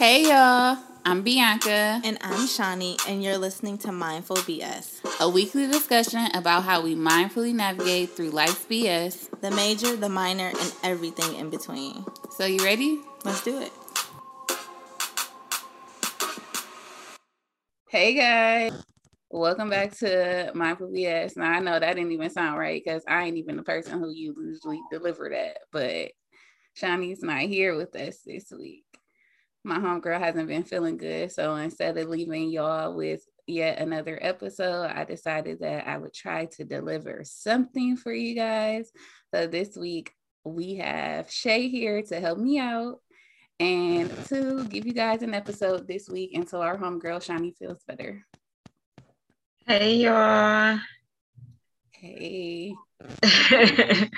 Hey y'all, I'm Bianca. And I'm Shawnee, and you're listening to Mindful BS, a weekly discussion about how we mindfully navigate through life's BS, the major, the minor, and everything in between. So, you ready? Let's do it. Hey guys, welcome back to Mindful BS. Now, I know that didn't even sound right because I ain't even the person who you usually deliver that, but Shawnee's not here with us this week my homegirl hasn't been feeling good. So instead of leaving y'all with yet another episode, I decided that I would try to deliver something for you guys. So this week we have Shaye here to help me out and to give you guys an episode this week until our homegirl Shawnee feels better. Hey y'all. Hey.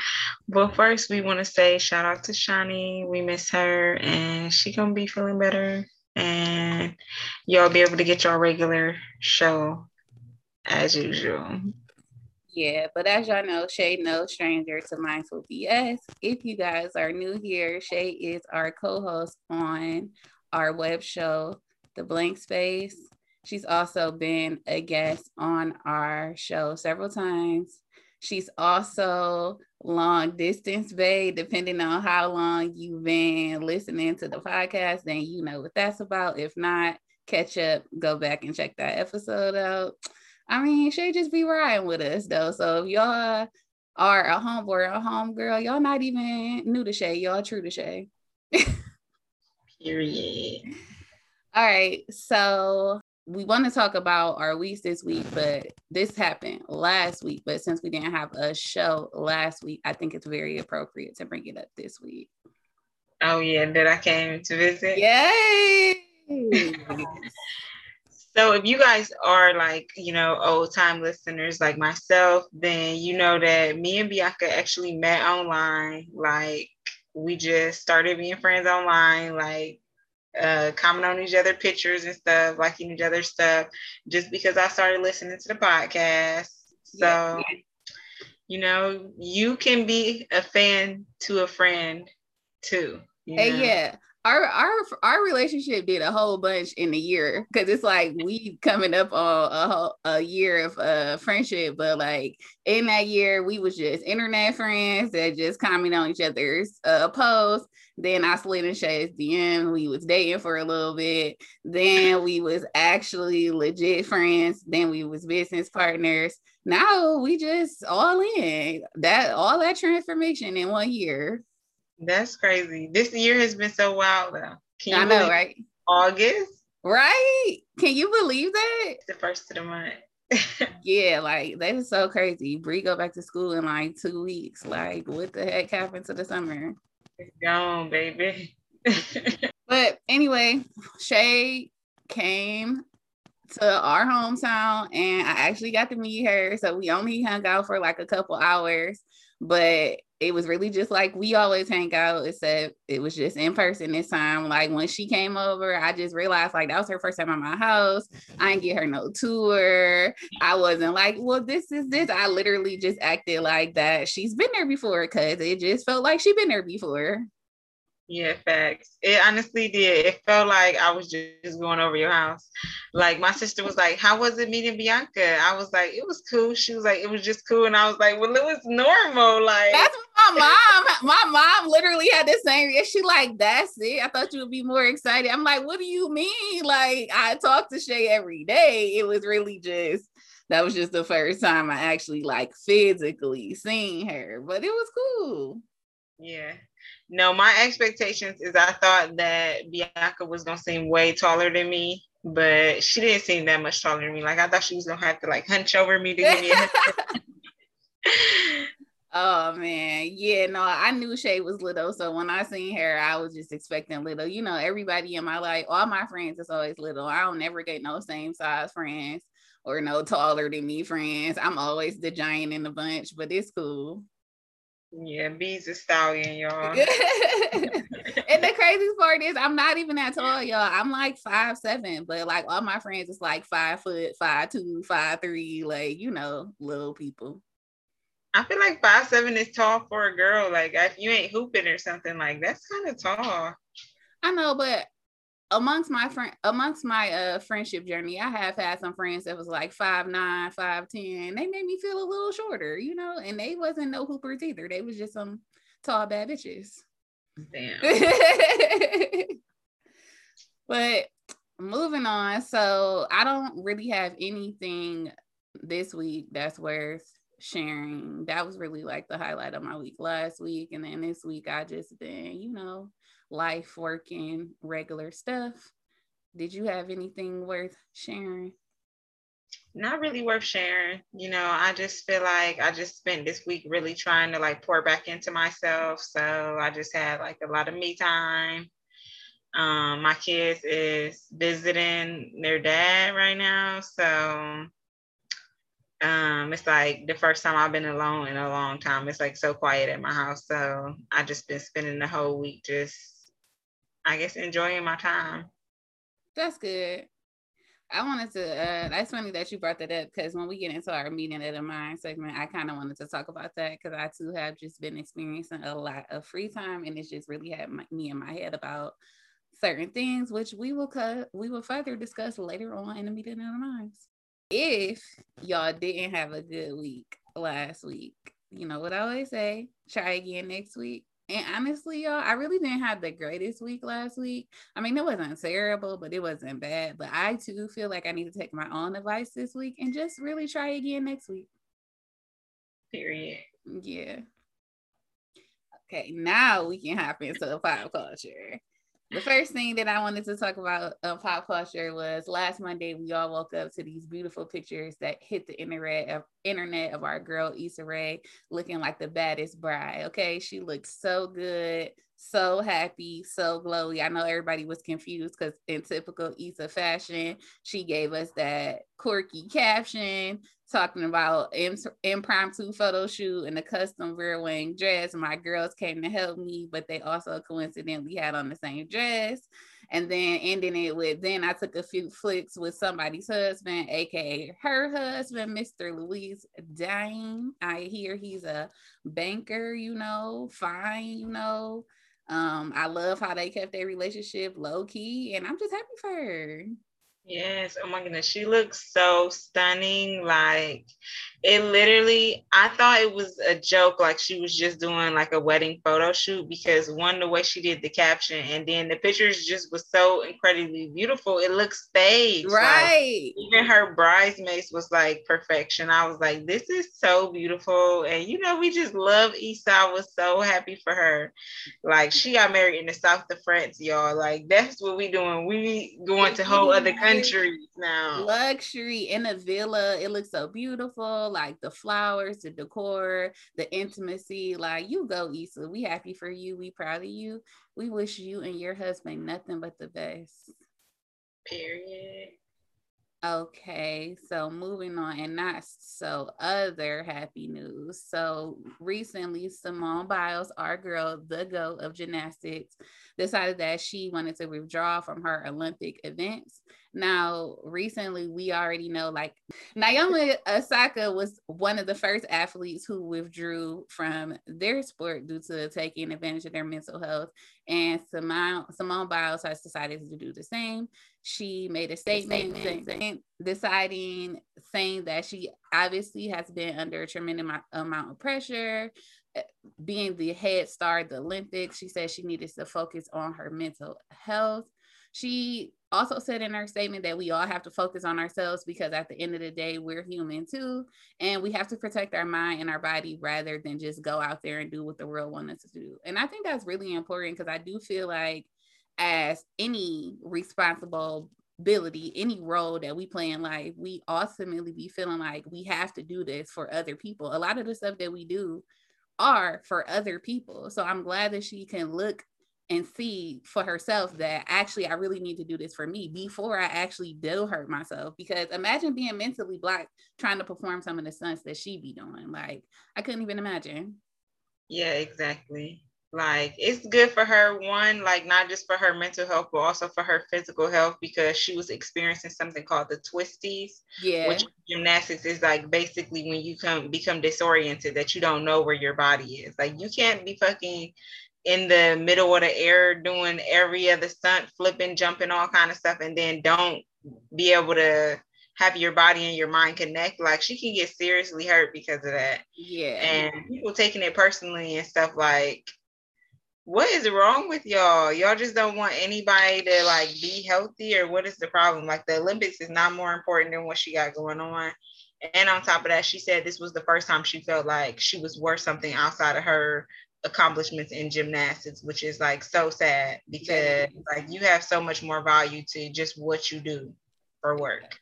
well, first, we want to say shout out to Shawnee. We miss her, and she gonna be feeling better, and y'all be able to get your regular show as usual. Yeah, but as y'all know, Shaye no stranger to Mindful BS. If you guys are new here, Shaye is our co-host on our web show, The Blank Space. She's also been a guest on our show several times. She's also long distance babe, depending on how long you've been listening to the podcast, then you know what that's about. If not, catch up, go back and check that episode out. I mean, she just be riding with us though. So if y'all are a homeboy or a homegirl, y'all not even new to Shaye, y'all true to Shaye. Period. All right. So we want to talk about our weeks this week, but this happened last week. But since we didn't have a show last week, I think it's very appropriate to bring it up this week. Oh yeah, that I came to visit. Yay! so if you guys are like, you know, old time listeners like myself, then you know that me and Bianca actually met online. Like we just started being friends online, like uh, comment on each other pictures and stuff, liking each other stuff, just because I started listening to the podcast. So, yeah. you know, you can be a fan to a friend too. You know? Hey, yeah. Our our our relationship did a whole bunch in a year because it's like we coming up on a whole, a year of uh friendship, but like in that year we was just internet friends that just comment on each other's uh posts then I slid in Shaye's DM. We was dating for a little bit. Then we was actually legit friends. Then we was business partners. Now we just all in. That all that transformation in one year. That's crazy. This year has been so wild though. Can I know, right? August. Right? Can you believe that? The first of the month. yeah, like that is so crazy. Bree go back to school in like two weeks. Like, what the heck happened to the summer? It's gone, baby. but anyway, Shaye came to our hometown and I actually got to meet her. So we only hung out for like a couple hours, but it was really just like we always hang out, except it was just in person this time. Like when she came over, I just realized like that was her first time at my house. I didn't get her no tour. I wasn't like, well, this is this. I literally just acted like that. She's been there before because it just felt like she'd been there before. Yeah, facts. It honestly did. It felt like I was just going over your house. Like my sister was like, "How was it meeting Bianca?" I was like, "It was cool." She was like, "It was just cool," and I was like, "Well, it was normal." Like that's what my mom. my mom literally had the same reaction. Like that's it. I thought you would be more excited. I'm like, "What do you mean?" Like I talk to Shaye every day. It was really just that was just the first time I actually like physically seen her, but it was cool. Yeah, no, my expectations is I thought that Bianca was gonna seem way taller than me, but she didn't seem that much taller than me. Like I thought she was gonna have to like hunch over me to give me a Oh man, yeah, no, I knew Shaye was little, so when I seen her, I was just expecting little. You know, everybody in my life, all my friends is always little. I don't never get no same size friends or no taller than me friends. I'm always the giant in the bunch, but it's cool. Yeah, B's a stallion, y'all. and the craziest part is I'm not even that tall, y'all. I'm like five seven, but like all my friends is like five foot, five two, five three, like you know, little people. I feel like five seven is tall for a girl. Like if you ain't hooping or something, like that's kind of tall. I know, but amongst my friend amongst my uh friendship journey, I have had some friends that was like five nine, five ten. They made me feel a little shorter, you know, and they wasn't no hoopers either. They was just some tall bad bitches. Damn. but moving on. So I don't really have anything this week that's worth sharing. That was really like the highlight of my week last week. And then this week I just been, you know, life working, regular stuff. Did you have anything worth sharing? Not really worth sharing. You know, I just feel like I just spent this week really trying to like pour back into myself. So I just had like a lot of me time. Um, my kids is visiting their dad right now. So um, it's like the first time I've been alone in a long time. It's like so quiet at my house. So I just been spending the whole week just I guess enjoying my time. That's good. I wanted to. Uh, that's funny that you brought that up because when we get into our meeting of the mind segment, I kind of wanted to talk about that because I too have just been experiencing a lot of free time, and it's just really had my, me in my head about certain things, which we will cut. We will further discuss later on in the meeting of the minds. If y'all didn't have a good week last week, you know what I always say: try again next week. And honestly, y'all, I really didn't have the greatest week last week. I mean, it wasn't terrible, but it wasn't bad. But I too feel like I need to take my own advice this week and just really try again next week. Period. Yeah. Okay, now we can hop into the pop culture the first thing that I wanted to talk about uh, pop culture was last Monday. We all woke up to these beautiful pictures that hit the internet of internet of our girl Issa Rae looking like the baddest bride. Okay, she looked so good, so happy, so glowy. I know everybody was confused because in typical Issa fashion, she gave us that quirky caption talking about impromptu photo shoot and a custom Vera Wang dress. My girls came to help me, but they also coincidentally had on the same dress. And then ending it with, then I took a few flicks with somebody's husband, aka her husband, Mr. Louis Diame. I hear he's a banker, you know, fine, you know. Um, I love how they kept their relationship low key, and I'm just happy for her. Yes. Oh my goodness. She looks so stunning. Like it literally, I thought it was a joke, like she was just doing like a wedding photo shoot because one, the way she did the caption, and then the pictures just was so incredibly beautiful. It looks staged. Right. Like, even her bridesmaids was like perfection. I was like, this is so beautiful. And you know, we just love Issa. I was so happy for her. Like she got married in the south of France, y'all. Like that's what we doing. We going to whole other countries countries now. Luxury in a villa. It looks so beautiful. Like the flowers, the decor, the intimacy. Like you go, Issa. We happy for you. We proud of you. We wish you and your husband nothing but the best. Period. Okay, so moving on, and not so other happy news. So recently, Simone Biles, our girl, the go of gymnastics, decided that she wanted to withdraw from her Olympic events. Now, recently, we already know like Naomi Osaka was one of the first athletes who withdrew from their sport due to taking advantage of their mental health. And Simone, Simone Biles has decided to do the same. She made a statement, statement deciding, saying that she obviously has been under a tremendous amount of pressure eh, being the head star of the Olympics, she said she needed to focus on her mental health. She also said in her statement that we all have to focus on ourselves because at the end of the day, we're human too. And we have to protect our mind and our body rather than just go out there and do what the world wants us to do. And I think that's really important because I do feel like, as any responsible ability, any role that we play in life, we ultimately be feeling like we have to do this for other people. A lot of the stuff that we do are for other people. So I'm glad that she can look and see for herself that actually I really need to do this for me before I actually do hurt myself. Because imagine being mentally blocked trying to perform some of the stunts that she be doing. Like I couldn't even imagine. Yeah, exactly. Like it's good for her, one, like not just for her mental health, but also for her physical health because she was experiencing something called the twisties. Yeah. Which gymnastics is like basically when you come become disoriented that you don't know where your body is. Like you can't be fucking in the middle of the air doing every other stunt, flipping, jumping, all kind of stuff, and then don't be able to have your body and your mind connect, like she can get seriously hurt because of that. Yeah. And people taking it personally and stuff like, what is wrong with y'all? Y'all just don't want anybody to like be healthy, or what is the problem? Like the Olympics is not more important than what she got going on. And on top of that, she said this was the first time she felt like she was worth something outside of her accomplishments in gymnastics, which is like so sad because like you have so much more value to just what you do for work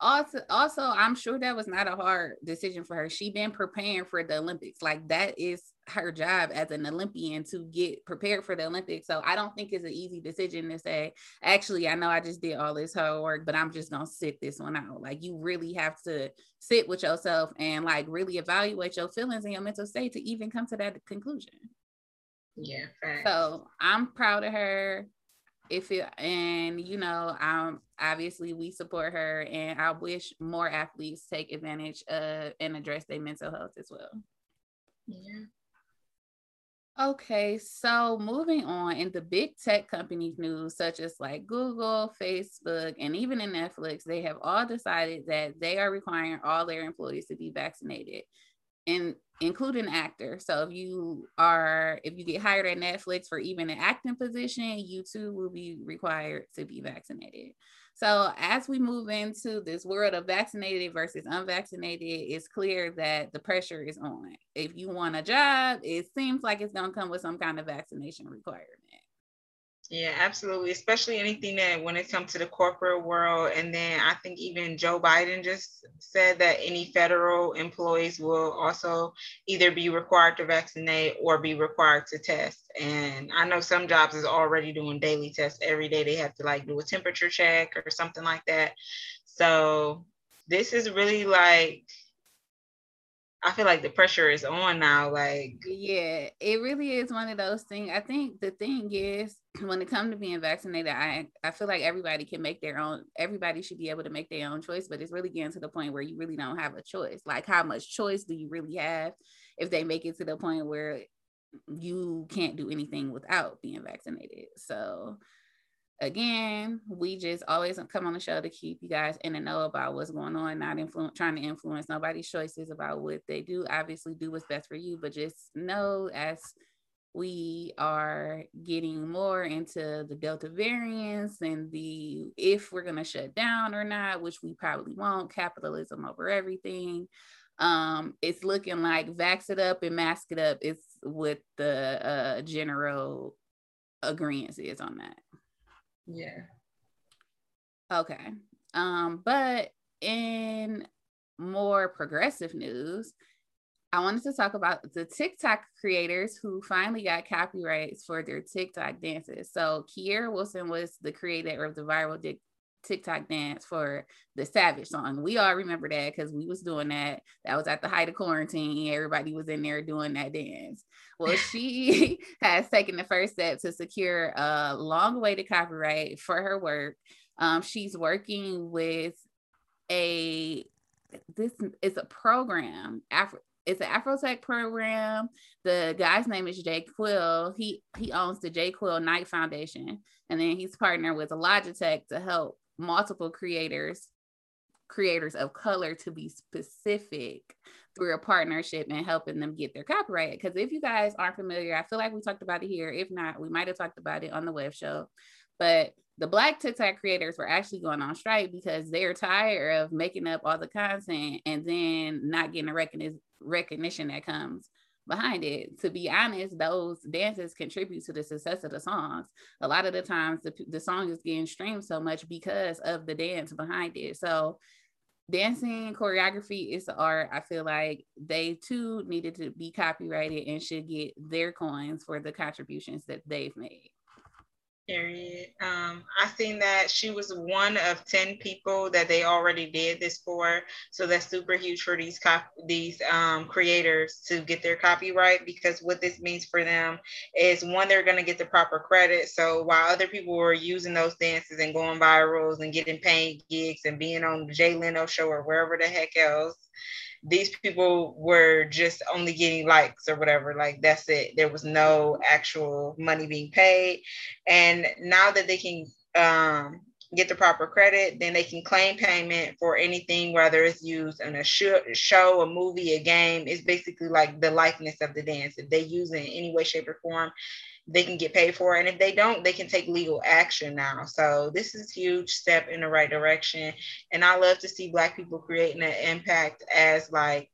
also also i'm sure that was not a hard decision for her. She been preparing for the olympics. Like that is her job as an olympian to get prepared for the olympics. So i don't think it's an easy decision to say actually i know i just did all this hard work but i'm just gonna sit this one out. Like you really have to sit with yourself and like really evaluate your feelings and your mental state to even come to that conclusion. Yeah so i'm proud of her if it and you know um obviously we support her and i wish more athletes take advantage of and address their mental health as well. Yeah. Okay so moving on in the big tech companies news such as like google facebook and even in netflix they have all decided that they are requiring all their employees to be vaccinated and including actor. So if you are if you get hired at Netflix for even an acting position, you too will be required to be vaccinated. So as we move into this world of vaccinated versus unvaccinated, it's clear that the pressure is on. If you want a job, it seems like it's going to come with some kind of vaccination requirement. Yeah, absolutely. Especially anything that when it comes to the corporate world. And then I think even Joe Biden just said that any federal employees will also either be required to vaccinate or be required to test. And I know some jobs is already doing daily tests every day. They have to like do a temperature check or something like that. So this is really like I feel like the pressure is on now. Like, yeah, it really is one of those things. I think the thing is, when it comes to being vaccinated, I I feel like everybody can make their own. Everybody should be able to make their own choice, but it's really getting to the point where you really don't have a choice. Like, how much choice do you really have if they make it to the point where you can't do anything without being vaccinated? So again, we just always come on the show to keep you guys in the know about what's going on, not influence, trying to influence nobody's choices about what they do. Obviously, do what's best for you, but just know as we are getting more into the Delta variants and the if we're going to shut down or not, which we probably won't, capitalism over everything. Um, it's looking like vax it up and mask it up. It's what the uh, general agreement is on that. Yeah. Okay. Um, but in more progressive news, I wanted to talk about the TikTok creators who finally got copyrights for their TikTok dances. So Keara Wilson was the creator of the viral TikTok dance for the Savage song. We all remember that because we was doing that. That was at the height of quarantine. Everybody was in there doing that dance. Well, she has taken the first step to secure a long-awaited copyright for her work. Um, she's working with a this is a program Afro, it's an Afrotech program. The guy's name is Jay Quill. He he owns the Jay Quill Knight Foundation, and then he's partnered with Logitech to help multiple creators creators of color to be specific through a partnership and helping them get their copyright. Because if you guys aren't familiar, I feel like we talked about it here. If not, we might have talked about it on the web show. But the Black TikTok creators were actually going on strike because they're tired of making up all the content and then not getting the recognition that comes behind it. To be honest, those dances contribute to the success of the songs. A lot of the times, the, the song is getting streamed so much because of the dance behind it. So, dancing choreography is the art. I feel like they too needed to be copyrighted and should get their coins for the contributions that they've made. Period. Um, I seen that she was one of 10 people that they already did this for. So that's super huge for these these um, creators to get their copyright because what this means for them is one, they're going to get the proper credit. So while other people were using those dances and going virals and getting paid gigs and being on Jay Leno show or wherever the heck else, these people were just only getting likes or whatever. Like that's it. There was no actual money being paid. And now that they can um, get the proper credit, then they can claim payment for anything, whether it's used in a show, a movie, a game. It's basically like the likeness of the dance. If they use it in any way, shape, or form, they can get paid for it. And if they don't, they can take legal action now. So this is huge step in the right direction. And I love to see Black people creating an impact as like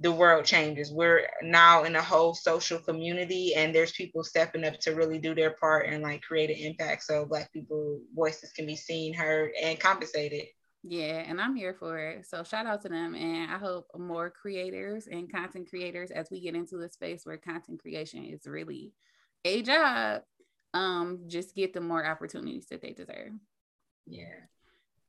the world changes. We're now in a whole social community and there's people stepping up to really do their part and like create an impact so Black people voices can be seen, heard, and compensated. Yeah, and I'm here for it. So shout out to them. And I hope more creators and content creators as we get into a space where content creation is really a job, um, just get them more opportunities that they deserve. Yeah.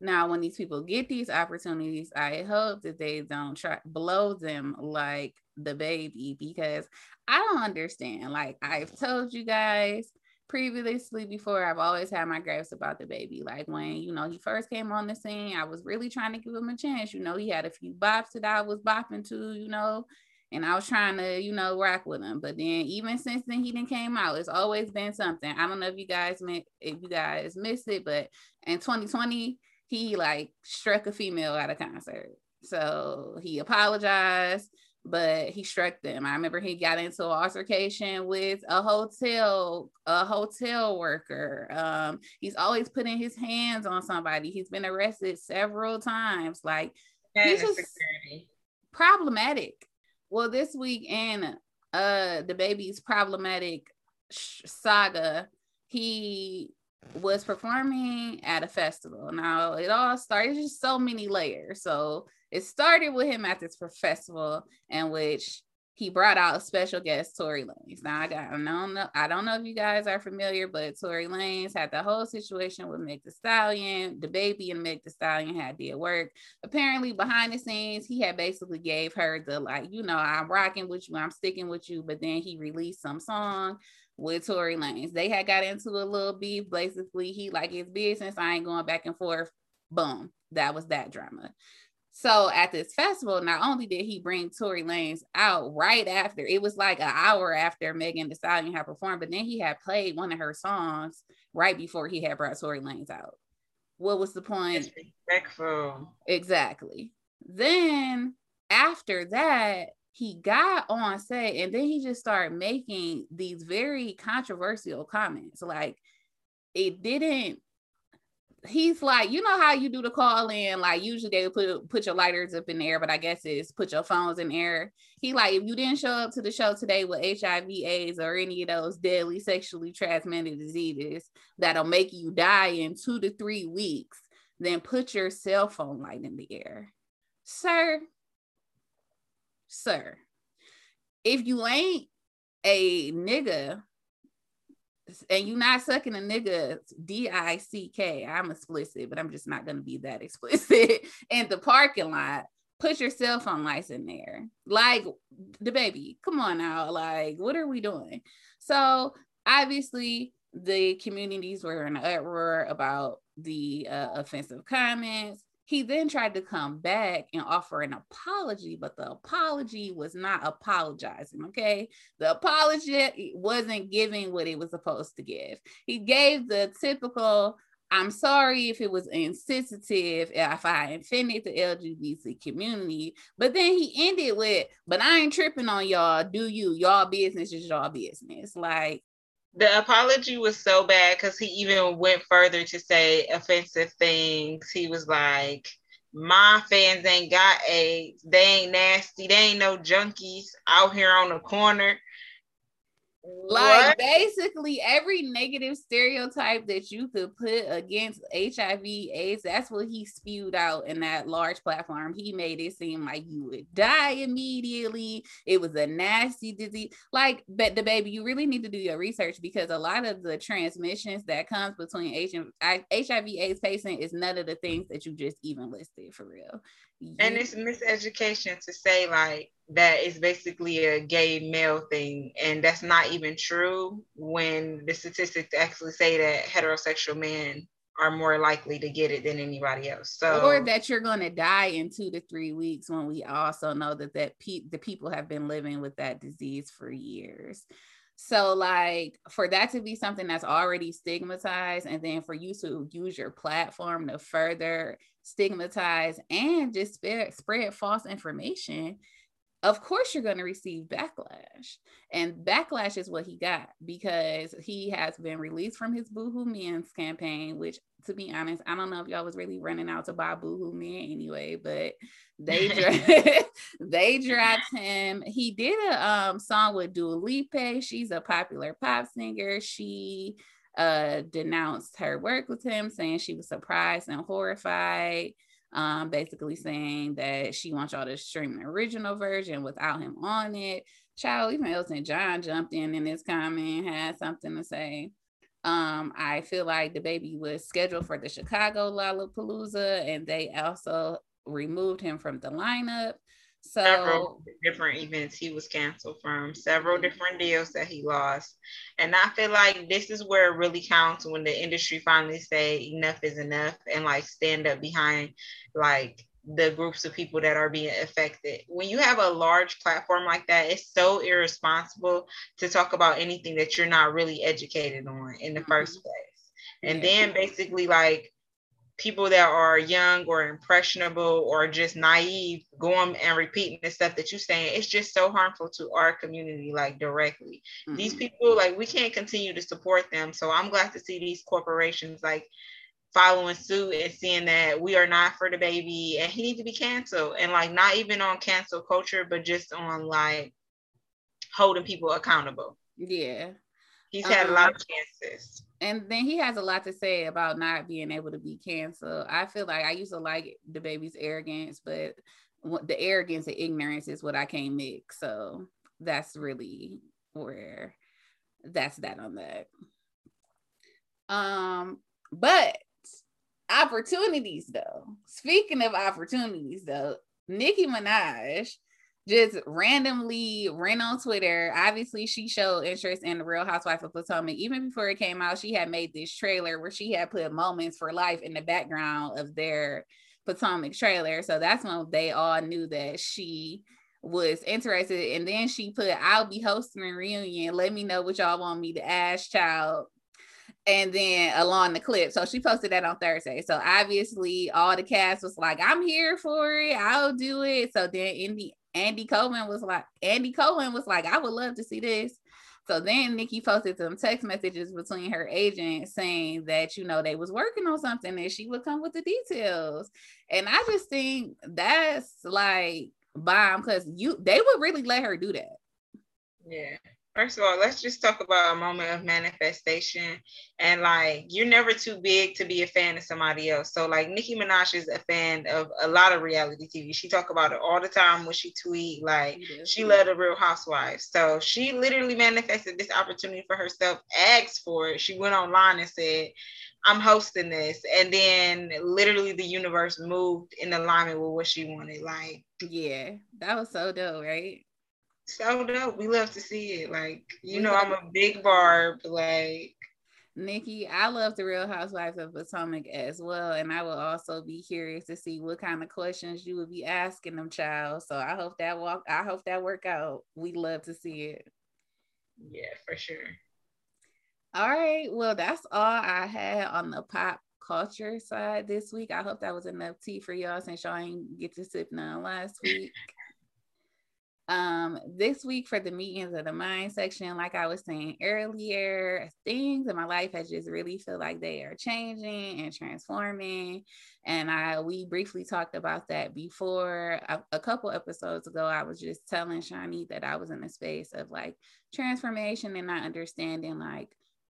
Now, when these people get these opportunities, I hope that they don't try blow them like DaBaby because I don't understand. Like I've told you guys previously before, I've always had my gripes about DaBaby. Like when you know he first came on the scene, I was really trying to give him a chance. You know, he had a few bops that I was bopping to. You know, and I was trying to, you know, rock with him. But then even since then, he didn't came out. It's always been something. I don't know if you guys if you guys missed it, but in 2020, he like struck a female at a concert. So he apologized, but he struck them. I remember he got into an altercation with a hotel, a hotel worker. Um, he's always putting his hands on somebody. He's been arrested several times. Like he's just security. problematic well, this week in uh DaBaby's problematic saga, he was performing at a festival. Now it all started just so many layers. So it started with him at this festival in which he brought out a special guest Tory Lanez. Now I got I don't know I don't know if you guys are familiar, but Tory Lanez had the whole situation with Meg Thee Stallion. DaBaby and Meg Thee Stallion had did work. Apparently behind the scenes, he had basically gave her the like, you know, I'm rocking with you, I'm sticking with you. But then he released some song with Tory Lanez. They had got into a little beef. Basically, he like his business. I ain't going back and forth. Boom. That was that drama. So at this festival, not only did he bring Tory Lanez out right after, it was like an hour after Megan Thee Stallion had performed, but then he had played one of her songs right before he had brought Tory Lanez out. What was the point? Respectful. Exactly. Then after that, he got on set and then he just started making these very controversial comments. Like it didn't he's like, you know how you do the call in, like usually they put put your lighters up in the air, but I guess it's put your phones in air. He like, if you didn't show up to the show today with HIV, AIDS, or any of those deadly sexually transmitted diseases that'll make you die in two to three weeks, then put your cell phone light in the air. Sir, sir, if you ain't a nigga and you're not sucking a nigga D-I-C-K. I'm explicit, but I'm just not gonna be that explicit in the parking lot. Put your cell phone lights in there. Like DaBaby come on now. Like, what are we doing? So obviously the communities were in an uproar about the uh, offensive comments. He then tried to come back and offer an apology, but the apology was not apologizing. Okay. The apology wasn't giving what it was supposed to give. He gave the typical, I'm sorry if it was insensitive, uh, if I offended the LGBT community. But then he ended with, but I ain't tripping on y'all. Do you? Y'all business is y'all business. Like, the apology was so bad because he even went further to say offensive things. He was like, my fans ain't got AIDS. They ain't nasty. They ain't no junkies out here on the corner. Like what? basically every negative stereotype that you could put against HIV AIDS, that's what he spewed out in that large platform. He made it seem like you would die immediately. It was a nasty disease. Like, but DaBaby, you really need to do your research because a lot of the transmissions that comes between HIV AIDS patient is none of the things that you just even listed for real. And it's miseducation to say like that is basically a gay male thing, and that's not even true when the statistics actually say that heterosexual men are more likely to get it than anybody else. So or that you're going to die in 2 to 3 weeks when we also know that that pe- the people have been living with that disease for years. So, like, for that to be something that's already stigmatized, and then for you to use your platform to further stigmatize and just spread, spread false information, of course you're going to receive backlash. And backlash is what he got because he has been released from his Boohoo Men's campaign, which to be honest, I don't know if y'all was really running out to buy Boohoo Men anyway, but they dra- they dropped him. He did a um, song with Dua Lipa. She's a popular pop singer. She uh, denounced her work with him, saying she was surprised and horrified um, basically saying that she wants y'all to stream the original version without him on it. Child, even Elton John jumped in in this comment, had something to say. Um, I feel like DaBaby was scheduled for the Chicago Lollapalooza, and they also removed him from the lineup. So several different events he was canceled from, several different deals that he lost. And I feel like this is where it really counts when the industry finally say enough is enough and like stand up behind like the groups of people that are being affected. When you have a large platform like that, it's so irresponsible to talk about anything that you're not really educated on in the mm-hmm. first place. And then basically like people that are young or impressionable or just naive going and repeating the stuff that you're saying it's just so harmful to our community like directly. Mm-hmm. these people like we can't continue to support them. So i'm glad to see these corporations like following suit and seeing that we are not for DaBaby and he needs to be canceled. And like not even on cancel culture but just on like holding people accountable. Yeah. He's had um, a lot of chances and then he has a lot to say about not being able to be canceled. I feel like I used to like DaBaby's arrogance, but the arrogance and ignorance is what I can't mix. So that's really where that's that on that. Um, but opportunities though. Speaking of opportunities though, Nicki Minaj just randomly ran on Twitter. Obviously, she showed interest in the Real Housewife of Potomac. Even before it came out, she had made this trailer where she had put moments for life in the background of their Potomac trailer. So that's when they all knew that she was interested. And then she put, I'll be hosting a reunion. Let me know what y'all want me to ask, child. And then along the clip. So she posted that on Thursday. So obviously all the cast was like, I'm here for it. I'll do it. So then in the Andy Cohen was like, Andy Cohen was like, I would love to see this. So then Nicki posted some text messages between her agent saying that, you know, they was working on something and she would come with the details. And I just think that's like bomb because you they would really let her do that. Yeah. First of all, let's just talk about a moment of manifestation. And like, you're never too big to be a fan of somebody else. So like, Nicki Minaj is a fan of a lot of reality TV. She talk about it all the time when she tweet. Like, she loved the Real Housewives. So she literally manifested this opportunity for herself. Asked for it. She went online and said, "I'm hosting this," and then literally the universe moved in alignment with what she wanted. Like, yeah, that was so dope, right? So dope. We love to see it. Like, you know, I'm a big barb. Like, Nicki, I love the Real Housewives of Potomac as well, and I will also be curious to see what kind of questions you would be asking them, child. So I hope that walk. I hope that work out. We love to see it. Yeah, for sure. All right. Well, that's all I had on the pop culture side this week. I hope that was enough tea for y'all since y'all ain't get to sip none last week. Um, this week for the meetings of the mind section, like I was saying earlier, things in my life has just really feel like they are changing and transforming. And I we briefly talked about that before a, a couple episodes ago. I was just telling Shawnee that I was in a space of like transformation and not understanding like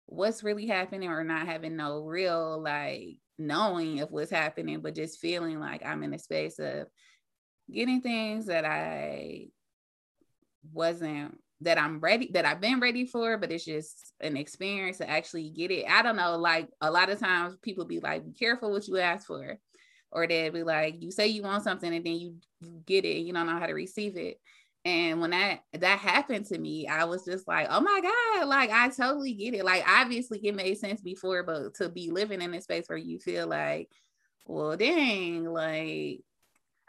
what's really happening or not having no real like knowing of what's happening, but just feeling like I'm in a space of getting things that I wasn't that I'm ready that I've been ready for, but it's just an experience to actually get it. I don't know, like a lot of times people be like, be careful what you ask for. Or they'd be like, you say you want something and then you get it you don't know how to receive it. And when that that happened to me, I was just like, oh my God, like I totally get it. Like obviously it made sense before, but to be living in a space where you feel like, well, dang, like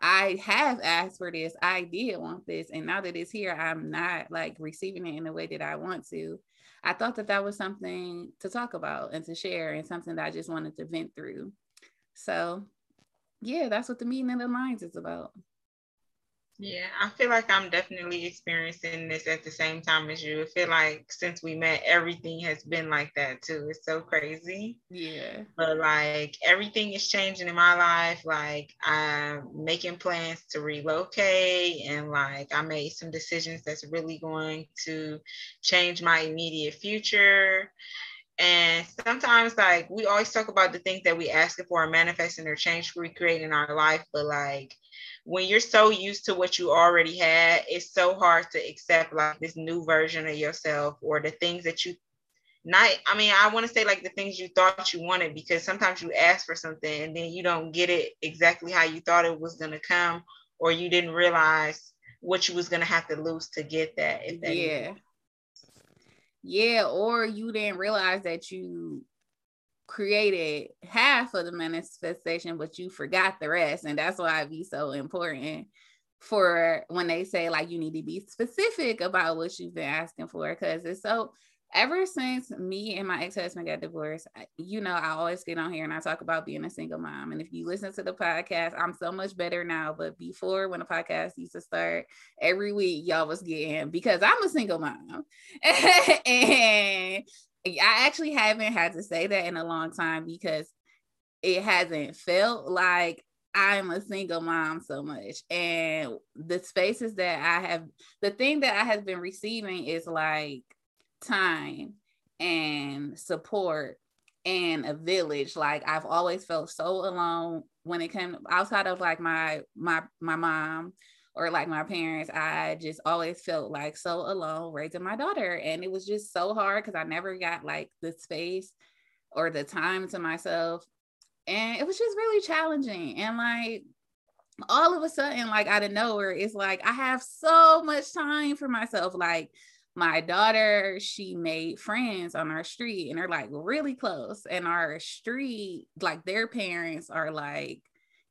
I have asked for this, I did want this, and now that it's here, I'm not like receiving it in the way that I want to. I thought that that was something to talk about and to share, and something that I just wanted to vent through. So, yeah, that's what the meeting of the minds is about. Yeah, I feel like I'm definitely experiencing this at the same time as you. I feel like since we met, everything has been like that too. It's so crazy. Yeah. But like everything is changing in my life. Like I'm making plans to relocate and like I made some decisions that's really going to change my immediate future. And sometimes, like, we always talk about the things that we ask for and manifesting or change we create in our life, but like, when you're so used to what you already had, it's so hard to accept like this new version of yourself or the things that you not I mean, I want to say like the things you thought you wanted because sometimes you ask for something and then you don't get it exactly how you thought it was gonna come, or you didn't realize what you was gonna have to lose to get that. that yeah. Yeah, or you didn't realize that you created half of the manifestation, but you forgot the rest. And that's why it be so important for when they say like you need to be specific about what you've been asking for. Because it's so ever since me and my ex-husband got divorced you know i always get on here and i talk about being a single mom. And if you listen to the podcast i'm so much better now. But before when the podcast used to start every week y'all was getting because i'm a single mom. And I actually haven't had to say that in a long time because it hasn't felt like I'm a single mom so much. And the spaces that I have, the thing that I have been receiving is like time and support and a village. Like I've always felt so alone when it came outside of like my my my mom or like my parents, I just always felt like so alone raising my daughter. And it was just so hard because I never got like the space or the time to myself. And it was just really challenging. And like all of a sudden, like out of nowhere, it's like I have so much time for myself. Like my daughter, she made friends on our street and they're like really close. And our street, like their parents are like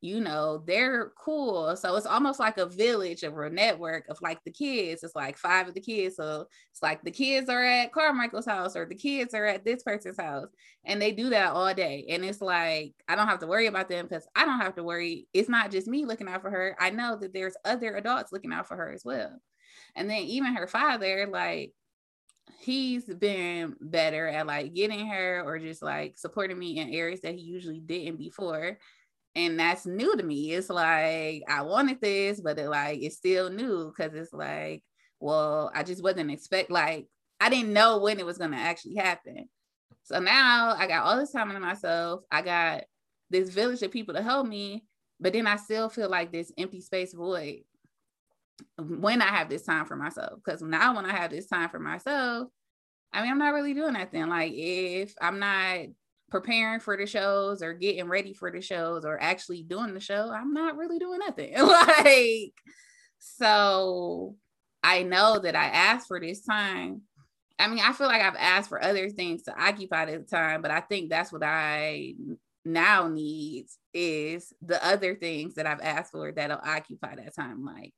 you know, they're cool. So it's almost like a village of a network of like the kids. It's like five of the kids. So it's like the kids are at Carmichael's house or the kids are at this person's house. And they do that all day. And it's like, I don't have to worry about them because I don't have to worry. It's not just me looking out for her. I know that there's other adults looking out for her as well. And then even her father, like, he's been better at like getting her or just like supporting me in areas that he usually didn't before and that's new to me. It's like I wanted this, but it like it's still new because it's like, well, I just wasn't expect like I didn't know when it was gonna actually happen. So now I got all this time to myself. I got this village of people to help me, but then I still feel like this empty space void when I have this time for myself. Because now when I have this time for myself, I mean, I'm not really doing that then. Like if I'm not preparing for the shows or getting ready for the shows or actually doing the show, I'm not really doing nothing. like, so I know that I asked for this time. I mean, I feel like I've asked for other things to occupy the time, but I think that's what I now need is the other things that I've asked for that'll occupy that time. Like,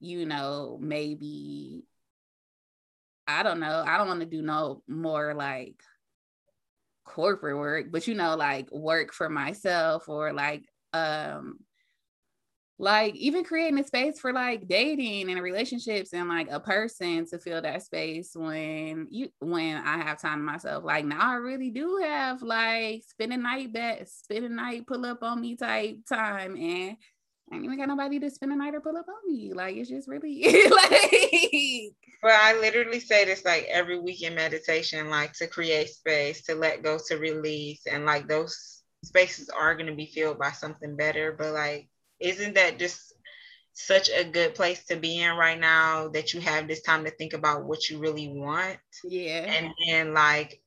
you know, maybe I don't know. I don't want to do no more like corporate work, but you know, like work for myself or like um like even creating a space for like dating and relationships and like a person to fill that space when you when I have time to myself. Like now I really do have like spend a night bet, spend a night pull up on me type time and I ain't even got nobody to spend a night or pull up on me. Like it's just really like. Well, I literally say this like every week in meditation, like to create space, to let go, to release, and like those spaces are going to be filled by something better. But like, isn't that just such a good place to be in right now that you have this time to think about what you really want? Yeah. And then like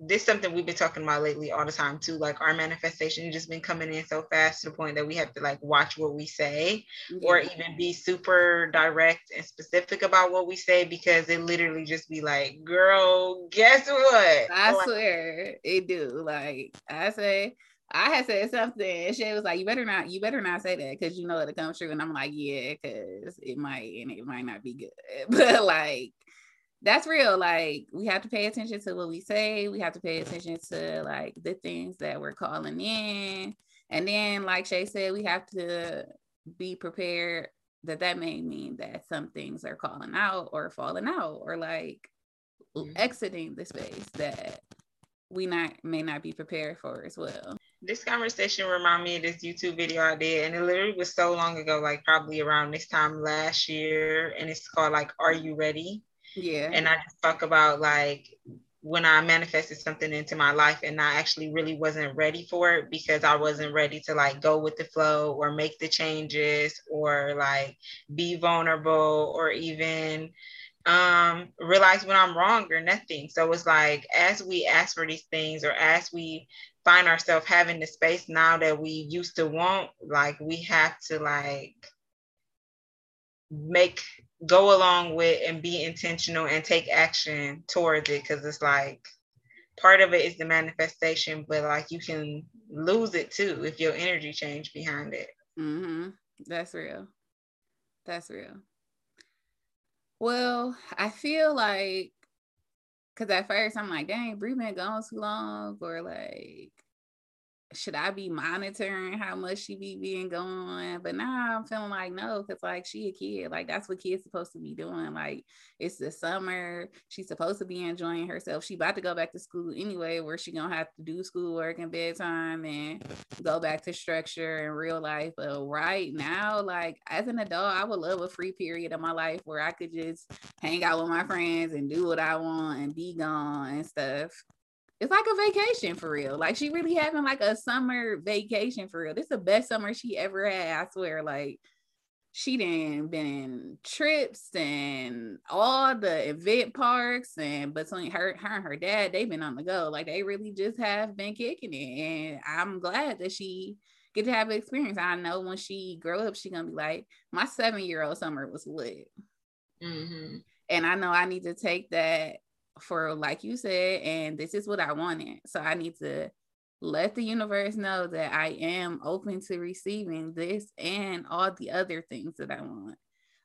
this is something we've been talking about lately all the time too. Like our manifestation just been coming in so fast to the point that we have to like watch what we say yeah. or even be super direct and specific about what we say because it literally just be like, girl, guess what? I like, swear it do. Like I say, I had said something and she was like, You better not, you better not say that because you know it'll come true. And I'm like, Yeah, because it might and it might not be good. But like that's real. Like we have to pay attention to what we say. We have to pay attention to like the things that we're calling in. And then, like Shaye said, we have to be prepared that that may mean that some things are calling out or falling out or like mm-hmm. exiting the space that we not may not be prepared for as well. This conversation reminded me of this YouTube video I did, and it literally was so long ago, like probably around this time last year, and it's called like "Are You Ready?" Yeah. And I just talk about like when I manifested something into my life and I actually really wasn't ready for it because I wasn't ready to like go with the flow or make the changes or like be vulnerable or even um realize when I'm wrong or nothing. So it's like as we ask for these things or as we find ourselves having the space now that we used to want, like we have to like make go along with and be intentional and take action towards it because it's like part of it is the manifestation but like you can lose it too if your energy change behind it. Mm-hmm. that's real. That's real. Well i feel like because at first i'm like dang Brie been gone too long or like should I be monitoring how much she be being going? But now I'm feeling like no, because like she a kid. Like that's what kids supposed to be doing. Like it's the summer. She's supposed to be enjoying herself. She about to go back to school anyway, where she gonna have to do schoolwork and bedtime and go back to structure and real life. But right now, like as an adult, I would love a free period of my life where I could just hang out with my friends and do what I want and be gone and stuff it's like a vacation for real. Like she really having like a summer vacation for real. This is the best summer she ever had. I swear. Like she didn't been in trips and all the event parks and between her, her and her dad, they've been on the go. Like they really just have been kicking it. And I'm glad that she get to have an experience. I know when she grow up, she gonna be like, my seven year old summer was lit. Mm-hmm. And I know I need to take that for like you said and this is what i wanted. So i need to let the universe know that i am open to receiving this and all the other things that i want.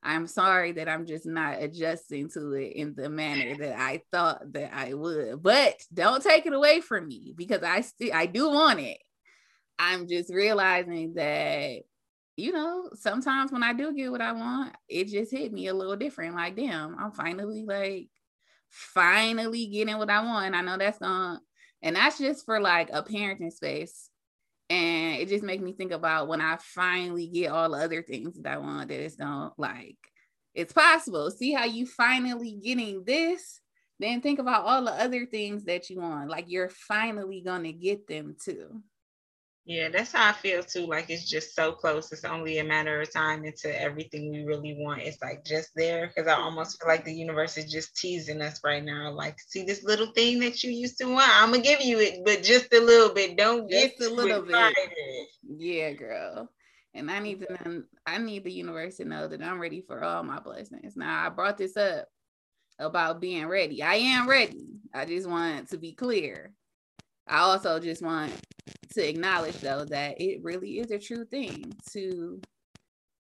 I'm sorry that i'm just not adjusting to it in the manner that i thought that i would but don't take it away from me because i still i do want it. I'm just realizing that you know, sometimes when I do get what I want, it just hit me a little different. Like, damn, I'm finally like finally getting what I want. I know that's on, and that's just for like a parenting space. And it just makes me think about when I finally get all the other things that I want that it's don't like it's possible. See how you finally getting this, then think about all the other things that you want. Like you're finally gonna get them too. Yeah, that's how I feel too. Like it's just so close. It's only a matter of time into everything we really want. It's like just there because I almost feel like the universe is just teasing us right now. Like, see this little thing that you used to want. I'm gonna give you it, but just a little bit. Don't just get a little bit. Yeah, girl. And I need to know, I need the universe to know that I'm ready for all my blessings. Now I brought this up about being ready. I am ready. I just want to be clear. I also just want to acknowledge though that it really is a true thing to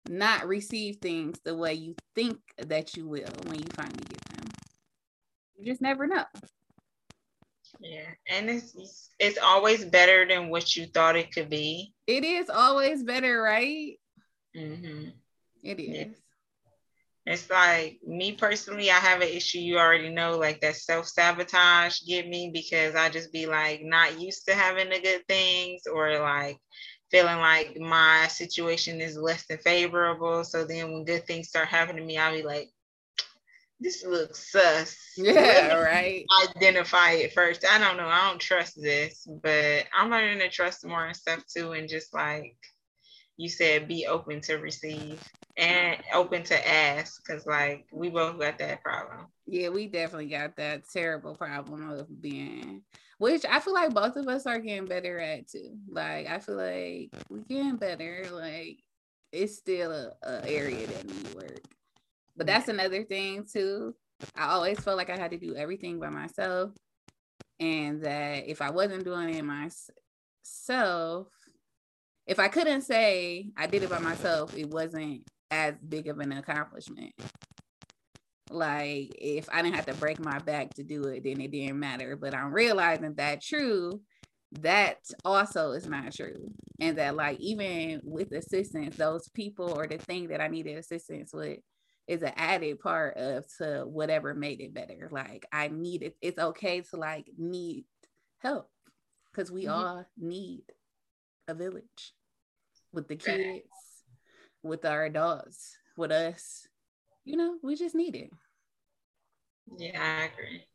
not receive things the way you think that you will when you finally get them. You just never know. Yeah, and it's it's always better than what you thought it could be. It is always better, right? Mm-hmm. It is. It's like me personally, I have an issue you already know, like that self sabotage get me because I just be like not used to having the good things or like feeling like my situation is less than favorable. So then when good things start happening to me, I'll be like, this looks sus. Yeah, right. Identify it first. I don't know. I don't trust this, but I'm learning to trust more and stuff too. And just like you said, be open to receive and open to ask because like we both got that problem yeah we definitely got that terrible problem of being which I feel like both of us are getting better at too. Like I feel like we're getting better. Like it's still a, a area that need work. But that's another thing too. I always felt like I had to do everything by myself. And that if I wasn't doing it myself, if I couldn't say I did it by myself, it wasn't as big of an accomplishment. Like if I didn't have to break my back to do it, then it didn't matter. But I'm realizing that true, that also is not true. And that like even with assistance, those people or the thing that I needed assistance with is an added part of to whatever made it better. Like I need it. It's okay to like need help because we mm-hmm. all need a village with the kids, with our adults, with us. You know, we just need it. Yeah, I agree.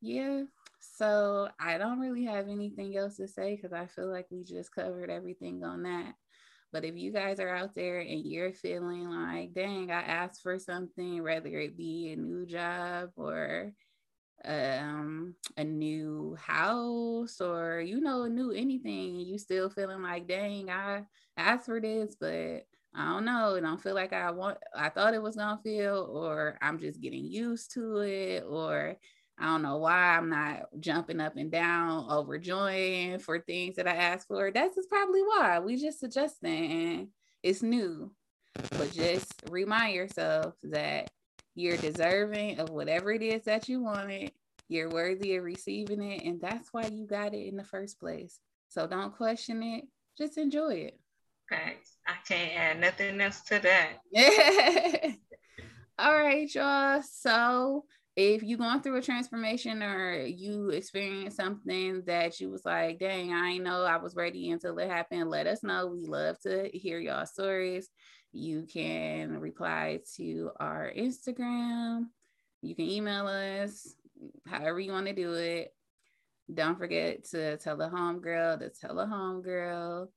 Yeah. So I don't really have anything else to say because I feel like we just covered everything on that. But if you guys are out there and you're feeling like, dang, I asked for something, whether it be a new job or um a new house or you know a new anything you still feeling like dang i asked for this but i don't know i don't feel like i want i thought it was gonna feel or i'm just getting used to it or I don't know why I'm not jumping up and down, overjoying for things that I asked for. That's just probably why we just adjusting and it's new. But just remind yourself that you're deserving of whatever it is that you wanted. You're worthy of receiving it. And that's why you got it in the first place. So don't question it. Just enjoy it. Thanks. I can't add nothing else to that. All right, y'all. So if you're going through a transformation or you experience something that you was like, dang, I know I was ready until it happened, let us know. We love to hear y'all stories. You can reply to our Instagram. You can email us, however you want to do it. Don't forget to tell a homegirl to tell a homegirl.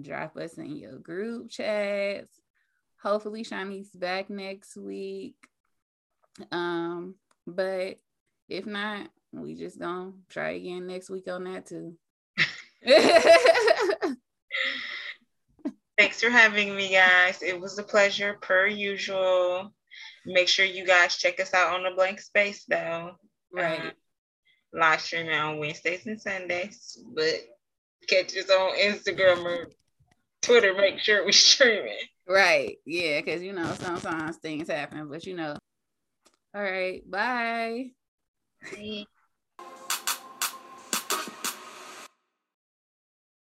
Drop us in your group chats. Hopefully, Shawnee's back next week. Um, but if not, we just gonna try again next week on that too. Thanks for having me, guys. It was a pleasure, per usual. Make sure you guys check us out on the blank space, though. Right. Um, live streaming on Wednesdays and Sundays, but catch us on Instagram or Twitter. Make sure we're streaming. Right. Yeah, because you know sometimes things happen, but you know all right. Bye. Bye.